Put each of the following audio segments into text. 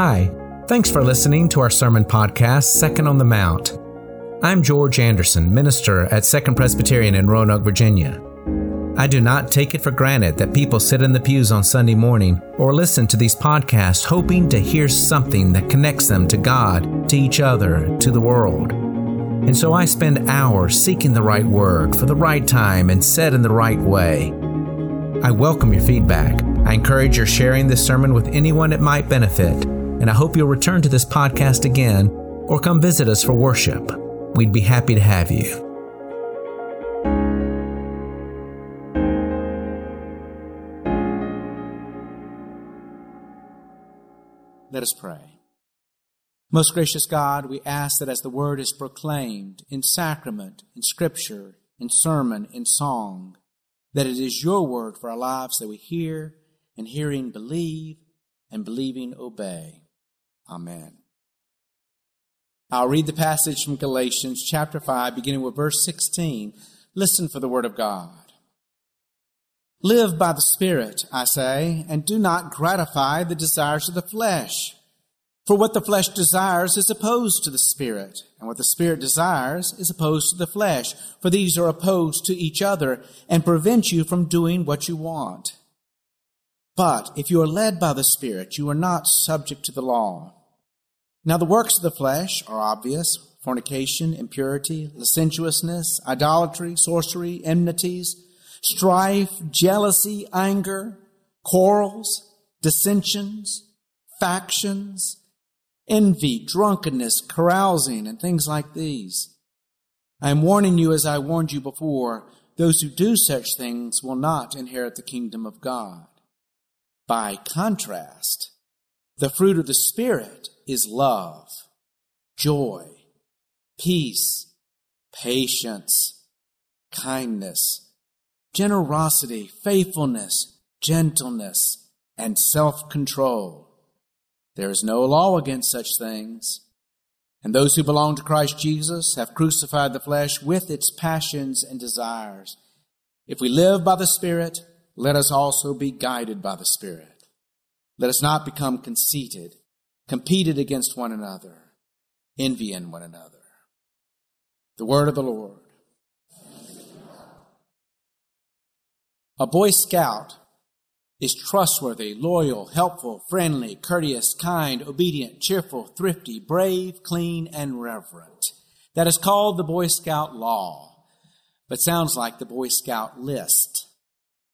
Hi, thanks for listening to our sermon podcast, Second on the Mount. I'm George Anderson, minister at Second Presbyterian in Roanoke, Virginia. I do not take it for granted that people sit in the pews on Sunday morning or listen to these podcasts hoping to hear something that connects them to God, to each other, to the world. And so I spend hours seeking the right word for the right time and said in the right way. I welcome your feedback. I encourage your sharing this sermon with anyone it might benefit, and I hope you'll return to this podcast again or come visit us for worship. We'd be happy to have you. Let us pray. Most gracious God, we ask that as the word is proclaimed in sacrament, in scripture, in sermon, in song, that it is your word for our lives that we hear, and hearing believe, and believing obey. Amen. I'll read the passage from Galatians chapter 5, beginning with verse 16. Listen for the word of God. Live by the Spirit, I say, and do not gratify the desires of the flesh. For what the flesh desires is opposed to the Spirit, and what the Spirit desires is opposed to the flesh. For these are opposed to each other and prevent you from doing what you want. But if you are led by the Spirit, you are not subject to the law. Now the works of the flesh are obvious fornication, impurity, licentiousness, idolatry, sorcery, enmities strife, jealousy, anger, quarrels, dissensions, factions, envy, drunkenness, carousing, and things like these. I am warning you as I warned you before, those who do such things will not inherit the kingdom of God. By contrast, the fruit of the Spirit is love, joy, peace, patience, kindness, generosity, faithfulness, gentleness, and self-control. There is no law against such things. And those who belong to Christ Jesus have crucified the flesh with its passions and desires. If we live by the Spirit, let us also be guided by the Spirit. Let us not become conceited, competed against one another, envying one another. The word of the Lord. A Boy Scout is trustworthy, loyal, helpful, friendly, courteous, kind, obedient, cheerful, thrifty, brave, clean, and reverent. That is called the Boy Scout law, but sounds like the Boy Scout list.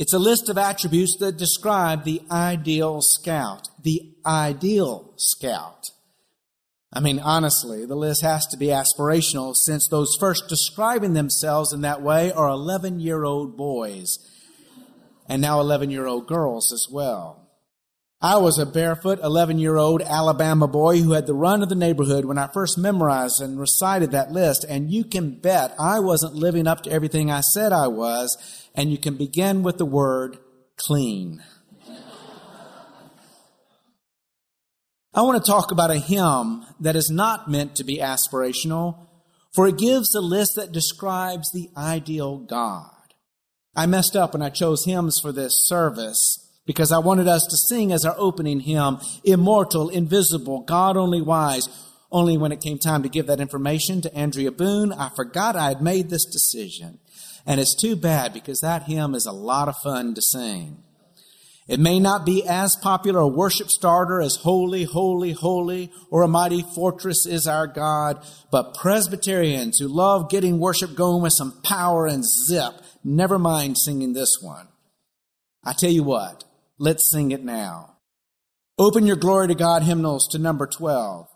It's a list of attributes that describe the ideal scout, the ideal scout. I mean, honestly, the list has to be aspirational since those first describing themselves in that way are 11 year old boys and now 11 year old girls as well. I was a barefoot 11 year old Alabama boy who had the run of the neighborhood when I first memorized and recited that list. And you can bet I wasn't living up to everything I said I was. And you can begin with the word clean. I want to talk about a hymn that is not meant to be aspirational, for it gives a list that describes the ideal God. I messed up when I chose hymns for this service because I wanted us to sing as our opening hymn, Immortal, Invisible, God Only Wise. Only when it came time to give that information to Andrea Boone, I forgot I had made this decision. And it's too bad because that hymn is a lot of fun to sing. It may not be as popular a worship starter as Holy, Holy, Holy or A Mighty Fortress is Our God, but Presbyterians who love getting worship going with some power and zip Never mind singing this one. I tell you what, let's sing it now. Open your glory to God hymnals to number 12.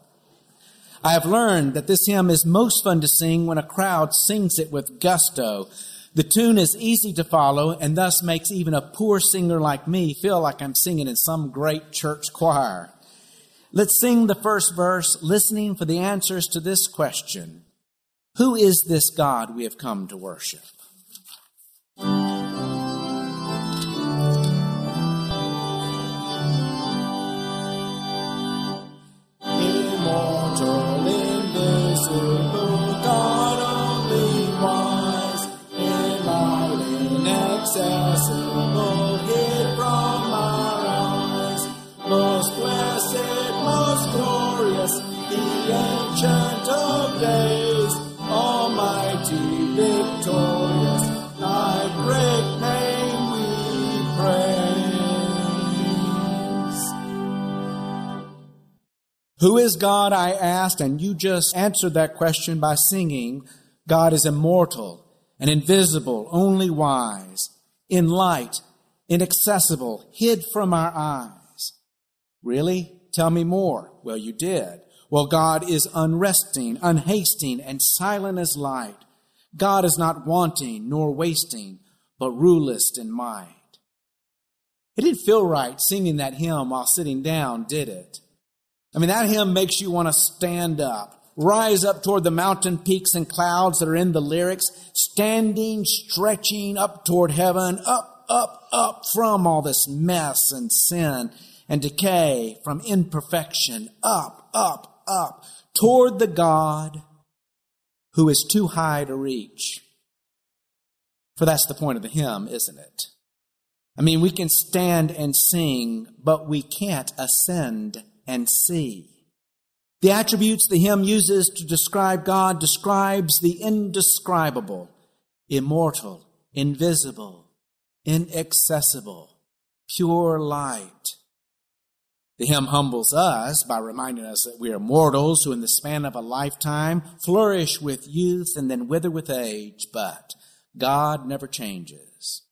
I have learned that this hymn is most fun to sing when a crowd sings it with gusto. The tune is easy to follow and thus makes even a poor singer like me feel like I'm singing in some great church choir. Let's sing the first verse, listening for the answers to this question. Who is this God we have come to worship? Who is God? I asked, and you just answered that question by singing, God is immortal and invisible, only wise, in light, inaccessible, hid from our eyes. Really? Tell me more. Well, you did. Well, God is unresting, unhasting, and silent as light. God is not wanting nor wasting, but rulest in might. It didn't feel right singing that hymn while sitting down, did it? I mean, that hymn makes you want to stand up, rise up toward the mountain peaks and clouds that are in the lyrics, standing, stretching up toward heaven, up, up, up from all this mess and sin and decay, from imperfection, up, up, up toward the God who is too high to reach. For that's the point of the hymn, isn't it? I mean, we can stand and sing, but we can't ascend and see. The attributes the hymn uses to describe God describes the indescribable, immortal, invisible, inaccessible, pure light. The hymn humbles us by reminding us that we are mortals who in the span of a lifetime flourish with youth and then wither with age, but God never changes.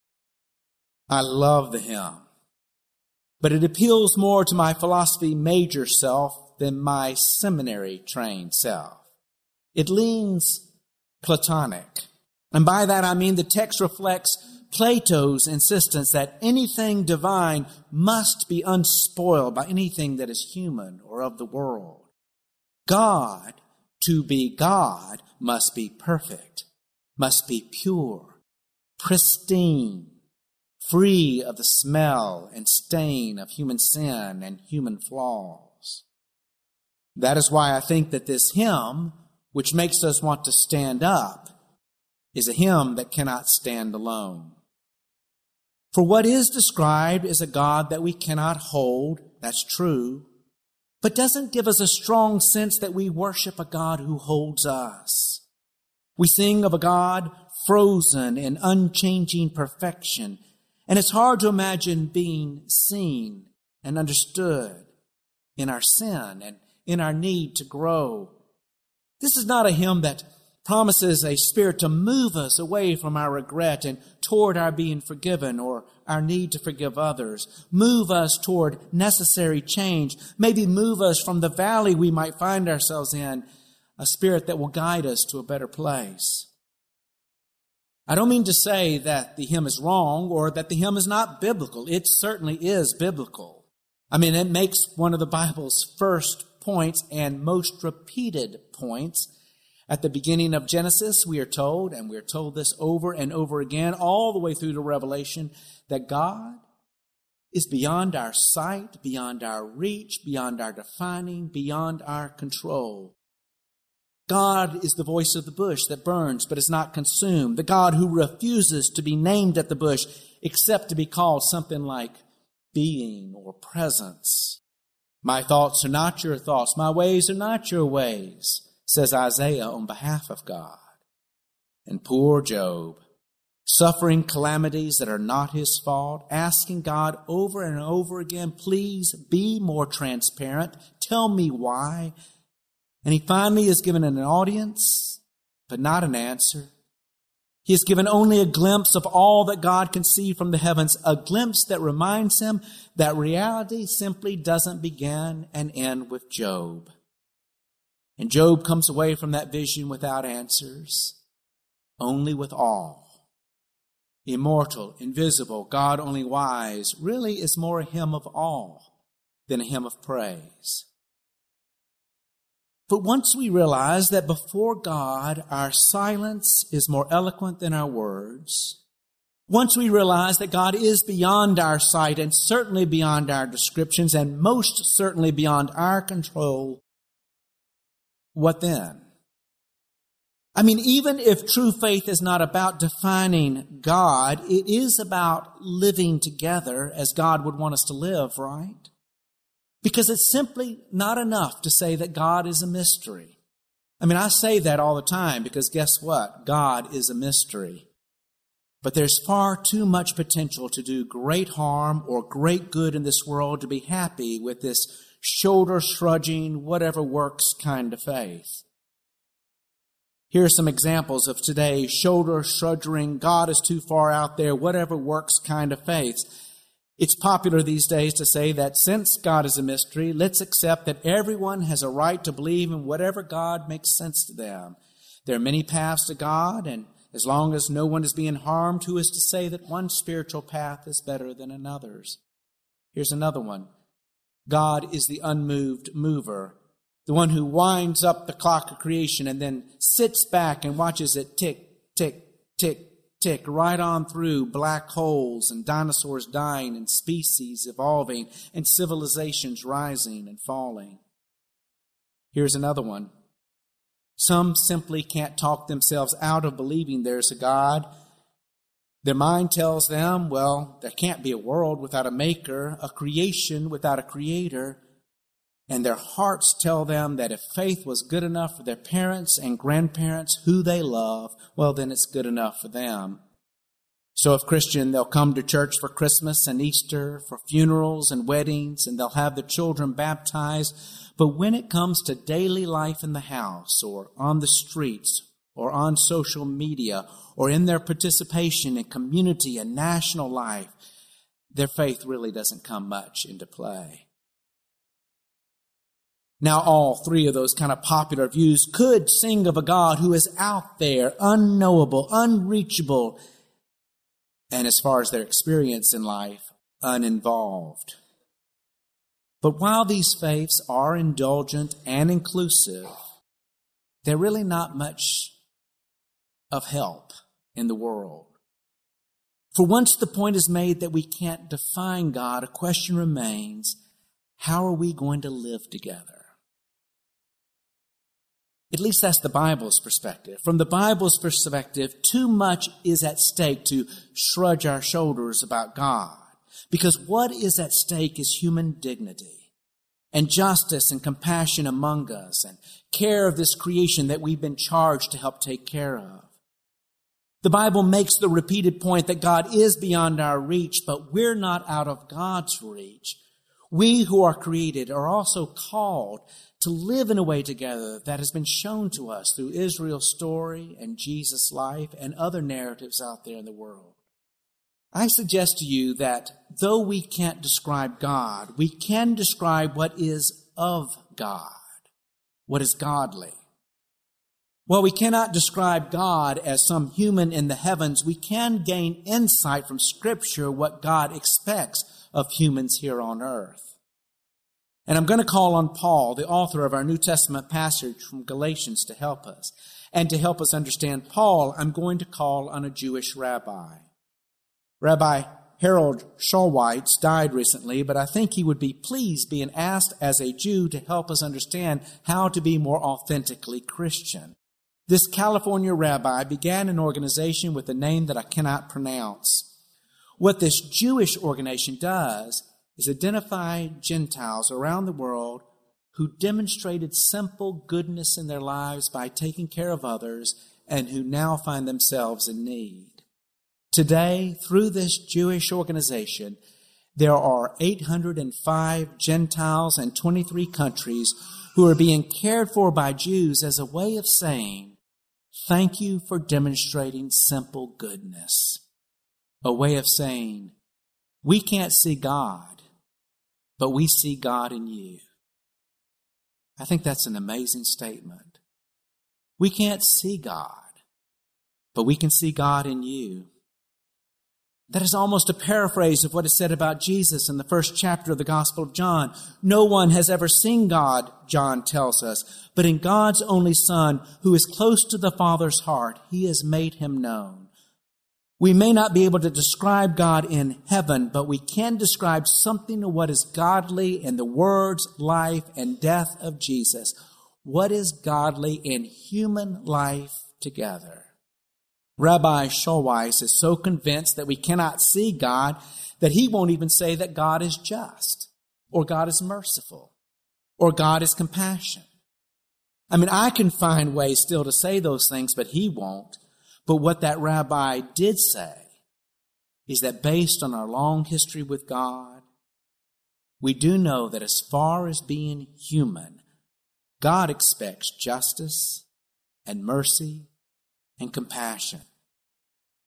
I love the hymn but it appeals more to my philosophy major self than my seminary trained self. It leans Platonic. And by that I mean the text reflects Plato's insistence that anything divine must be unspoiled by anything that is human or of the world. God, to be God, must be perfect, must be pure, pristine, free of the smell and stain of human sin and human flaws. That is why I think that this hymn, which makes us want to stand up, is a hymn that cannot stand alone. For what is described is a God that we cannot hold, that's true, but doesn't give us a strong sense that we worship a God who holds us. We sing of a God frozen in unchanging perfection and it's hard to imagine being seen and understood in our sin and in our need to grow. This is not a hymn that promises a spirit to move us away from our regret and toward our being forgiven or our need to forgive others. Move us toward necessary change. Maybe move us from the valley we might find ourselves in, a spirit that will guide us to a better place. I don't mean to say that the hymn is wrong or that the hymn is not biblical. It certainly is biblical. I mean, it makes one of the Bible's first points and most repeated points. At the beginning of Genesis, we are told, and we are told this over and over again, all the way through to Revelation, that God is beyond our sight, beyond our reach, beyond our defining, beyond our control. God is the voice of the bush that burns but is not consumed. The God who refuses to be named at the bush except to be called something like being or presence. My thoughts are not your thoughts. My ways are not your ways, says Isaiah on behalf of God. And poor Job, suffering calamities that are not his fault, asking God over and over again, please be more transparent. Tell me why. And he finally is given an audience, but not an answer. He is given only a glimpse of all that God can see from the heavens, a glimpse that reminds him that reality simply doesn't begin and end with Job. And Job comes away from that vision without answers, only with awe. Immortal, invisible, God only wise really is more a hymn of awe than a hymn of praise. But once we realize that before God, our silence is more eloquent than our words, once we realize that God is beyond our sight and certainly beyond our descriptions and most certainly beyond our control, what then? I mean, even if true faith is not about defining God, it is about living together as God would want us to live, right? Because it's simply not enough to say that God is a mystery. I mean, I say that all the time because guess what? God is a mystery. But there's far too much potential to do great harm or great good in this world to be happy with this shoulder shrugging, whatever works kind of faith. Here are some examples of today's shoulder shrugging, God is too far out there, whatever works kind of faith. It's popular these days to say that since God is a mystery, let's accept that everyone has a right to believe in whatever God makes sense to them. There are many paths to God, and as long as no one is being harmed, who is to say that one spiritual path is better than another's? Here's another one. God is the unmoved mover, the one who winds up the clock of creation and then sits back and watches it tick, tick, tick, tick right on through black holes and dinosaurs dying and species evolving and civilizations rising and falling. Here's another one. Some simply can't talk themselves out of believing there's a God. Their mind tells them, well, there can't be a world without a maker, a creation without a creator. And their hearts tell them that if faith was good enough for their parents and grandparents who they love, well, then it's good enough for them. So if Christian, they'll come to church for Christmas and Easter, for funerals and weddings, and they'll have the children baptized. But when it comes to daily life in the house or on the streets or on social media or in their participation in community and national life, their faith really doesn't come much into play. Now, all three of those kind of popular views could sing of a God who is out there, unknowable, unreachable, and as far as their experience in life, uninvolved. But while these faiths are indulgent and inclusive, they're really not much of help in the world. For once the point is made that we can't define God, a question remains how are we going to live together? At least that's the Bible's perspective. From the Bible's perspective, too much is at stake to shrug our shoulders about God. Because what is at stake is human dignity and justice and compassion among us and care of this creation that we've been charged to help take care of. The Bible makes the repeated point that God is beyond our reach, but we're not out of God's reach. We who are created are also called to live in a way together that has been shown to us through Israel's story and Jesus' life and other narratives out there in the world. I suggest to you that though we can't describe God, we can describe what is of God, what is godly. While we cannot describe God as some human in the heavens, we can gain insight from Scripture what God expects of humans here on earth. And I'm going to call on Paul, the author of our New Testament passage from Galatians, to help us. And to help us understand Paul, I'm going to call on a Jewish rabbi. Rabbi Harold Schulweis died recently, but I think he would be pleased being asked as a Jew to help us understand how to be more authentically Christian. This California rabbi began an organization with a name that I cannot pronounce. What this Jewish organization does is identify Gentiles around the world who demonstrated simple goodness in their lives by taking care of others and who now find themselves in need. Today, through this Jewish organization, there are 805 Gentiles and 23 countries who are being cared for by Jews as a way of saying, thank you for demonstrating simple goodness. A way of saying, we can't see God, but we see God in you. I think that's an amazing statement. We can't see God, but we can see God in you. That is almost a paraphrase of what is said about Jesus in the first chapter of the Gospel of John. No one has ever seen God, John tells us, but in God's only Son, who is close to the Father's heart, he has made him known. We may not be able to describe God in heaven, but we can describe something of what is godly in the words, life, and death of Jesus. What is godly in human life together? Rabbi Schulweis is so convinced that we cannot see God that he won't even say that God is just, or God is merciful, or God is compassionate. I mean, I can find ways still to say those things, but he won't. But what that rabbi did say is that based on our long history with God, we do know that as far as being human, God expects justice and mercy and compassion.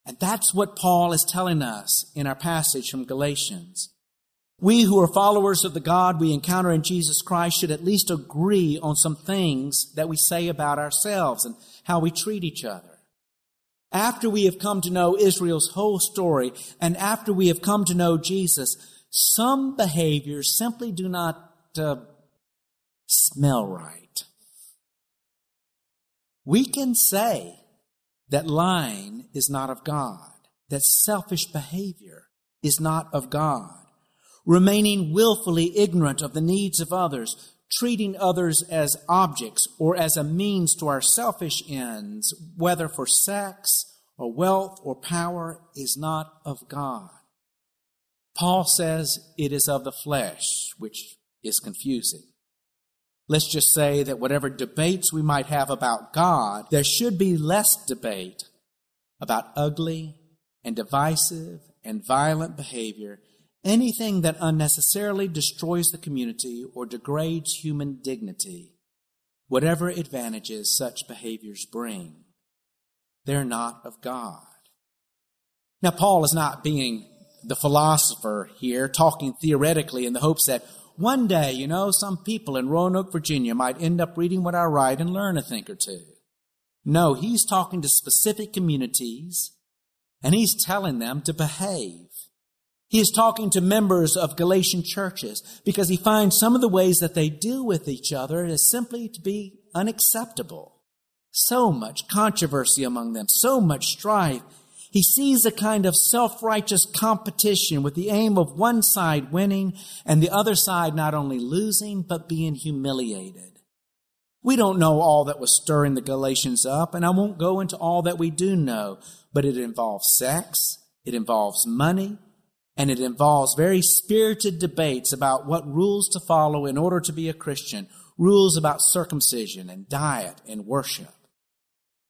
And that's what Paul is telling us in our passage from Galatians. We who are followers of the God we encounter in Jesus Christ should at least agree on some things that we say about ourselves and how we treat each other. After we have come to know Israel's whole story and after we have come to know Jesus, some behaviors simply do not uh, smell right. We can say that lying is not of God, that selfish behavior is not of God remaining willfully ignorant of the needs of others, treating others as objects or as a means to our selfish ends, whether for sex or wealth or power, is not of God. Paul says it is of the flesh, which is confusing. Let's just say that whatever debates we might have about God, there should be less debate about ugly and divisive and violent behavior anything that unnecessarily destroys the community or degrades human dignity, whatever advantages such behaviors bring. They're not of God. Now, Paul is not being the philosopher here, talking theoretically in the hopes that one day, you know, some people in Roanoke, Virginia might end up reading what I write and learn a thing or two. No, he's talking to specific communities and he's telling them to behave. He is talking to members of Galatian churches because he finds some of the ways that they deal with each other is simply to be unacceptable. So much controversy among them, so much strife. He sees a kind of self-righteous competition with the aim of one side winning and the other side not only losing, but being humiliated. We don't know all that was stirring the Galatians up, and I won't go into all that we do know, but it involves sex, it involves money, and it involves very spirited debates about what rules to follow in order to be a Christian, rules about circumcision and diet and worship.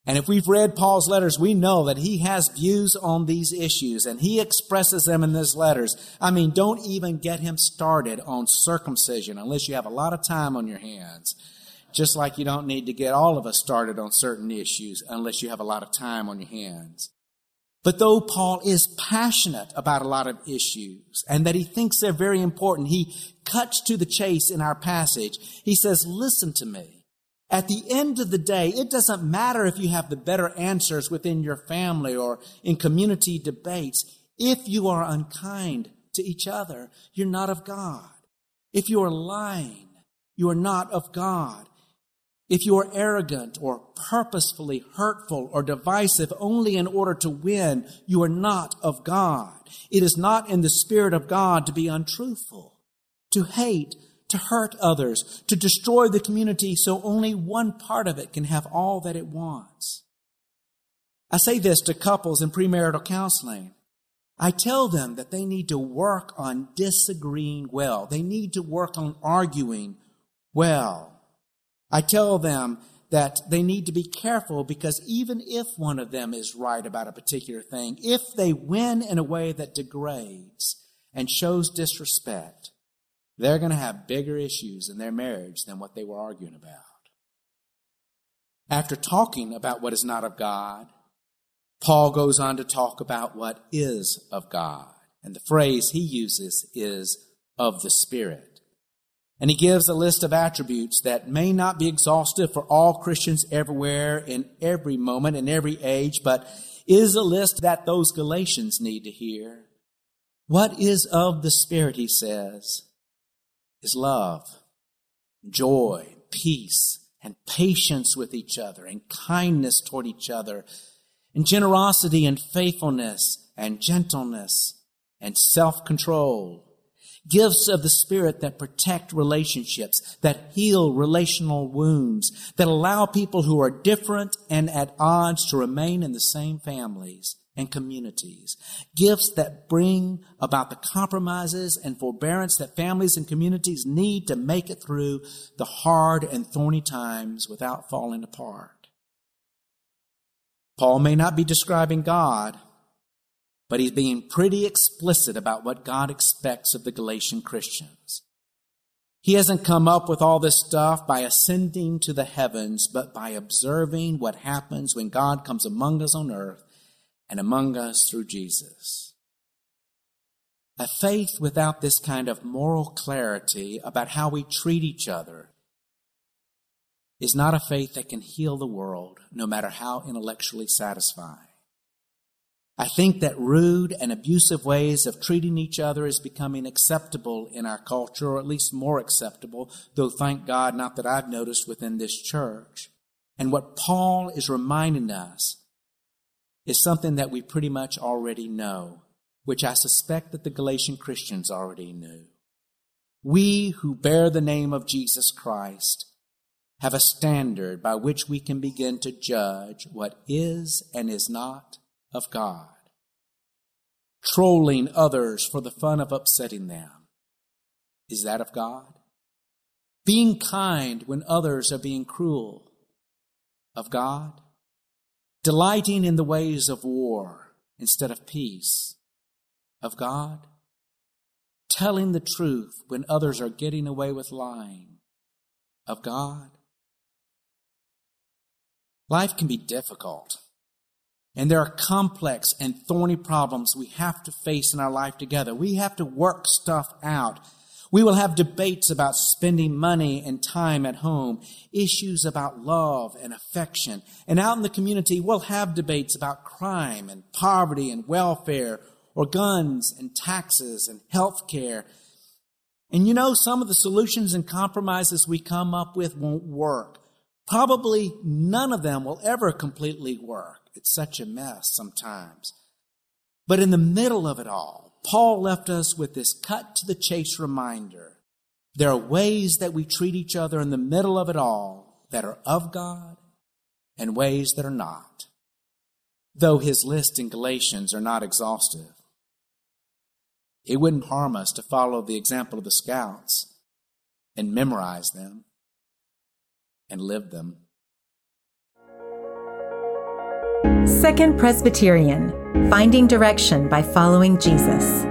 And if we've read Paul's letters, we know that he has views on these issues and he expresses them in his letters. I mean, don't even get him started on circumcision unless you have a lot of time on your hands. Just like you don't need to get all of us started on certain issues unless you have a lot of time on your hands. But though Paul is passionate about a lot of issues and that he thinks they're very important, he cuts to the chase in our passage. He says, listen to me. At the end of the day, it doesn't matter if you have the better answers within your family or in community debates. If you are unkind to each other, you're not of God. If you are lying, you are not of God. If you are arrogant or purposefully hurtful or divisive only in order to win, you are not of God. It is not in the Spirit of God to be untruthful, to hate, to hurt others, to destroy the community so only one part of it can have all that it wants. I say this to couples in premarital counseling. I tell them that they need to work on disagreeing well. They need to work on arguing well. I tell them that they need to be careful because even if one of them is right about a particular thing, if they win in a way that degrades and shows disrespect, they're going to have bigger issues in their marriage than what they were arguing about. After talking about what is not of God, Paul goes on to talk about what is of God. And the phrase he uses is of the Spirit. And he gives a list of attributes that may not be exhaustive for all Christians everywhere, in every moment, in every age, but is a list that those Galatians need to hear. What is of the Spirit, he says, is love, joy, peace, and patience with each other, and kindness toward each other, and generosity and faithfulness, and gentleness, and self-control gifts of the Spirit that protect relationships, that heal relational wounds, that allow people who are different and at odds to remain in the same families and communities. Gifts that bring about the compromises and forbearance that families and communities need to make it through the hard and thorny times without falling apart. Paul may not be describing God, but he's being pretty explicit about what God expects of the Galatian Christians. He hasn't come up with all this stuff by ascending to the heavens, but by observing what happens when God comes among us on earth and among us through Jesus. A faith without this kind of moral clarity about how we treat each other is not a faith that can heal the world, no matter how intellectually satisfying. I think that rude and abusive ways of treating each other is becoming acceptable in our culture, or at least more acceptable, though thank God not that I've noticed within this church. And what Paul is reminding us is something that we pretty much already know, which I suspect that the Galatian Christians already knew. We who bear the name of Jesus Christ have a standard by which we can begin to judge what is and is not of God. Trolling others for the fun of upsetting them. Is that of God? Being kind when others are being cruel. Of God? Delighting in the ways of war instead of peace. Of God? Telling the truth when others are getting away with lying. Of God? Life can be difficult. And there are complex and thorny problems we have to face in our life together. We have to work stuff out. We will have debates about spending money and time at home, issues about love and affection. And out in the community, we'll have debates about crime and poverty and welfare, or guns and taxes and health care. And you know, some of the solutions and compromises we come up with won't work. Probably none of them will ever completely work. It's such a mess sometimes. But in the middle of it all, Paul left us with this cut to the chase reminder. There are ways that we treat each other in the middle of it all that are of God and ways that are not. Though his list in Galatians are not exhaustive. It wouldn't harm us to follow the example of the scouts and memorize them and live them. Second Presbyterian Finding Direction by Following Jesus.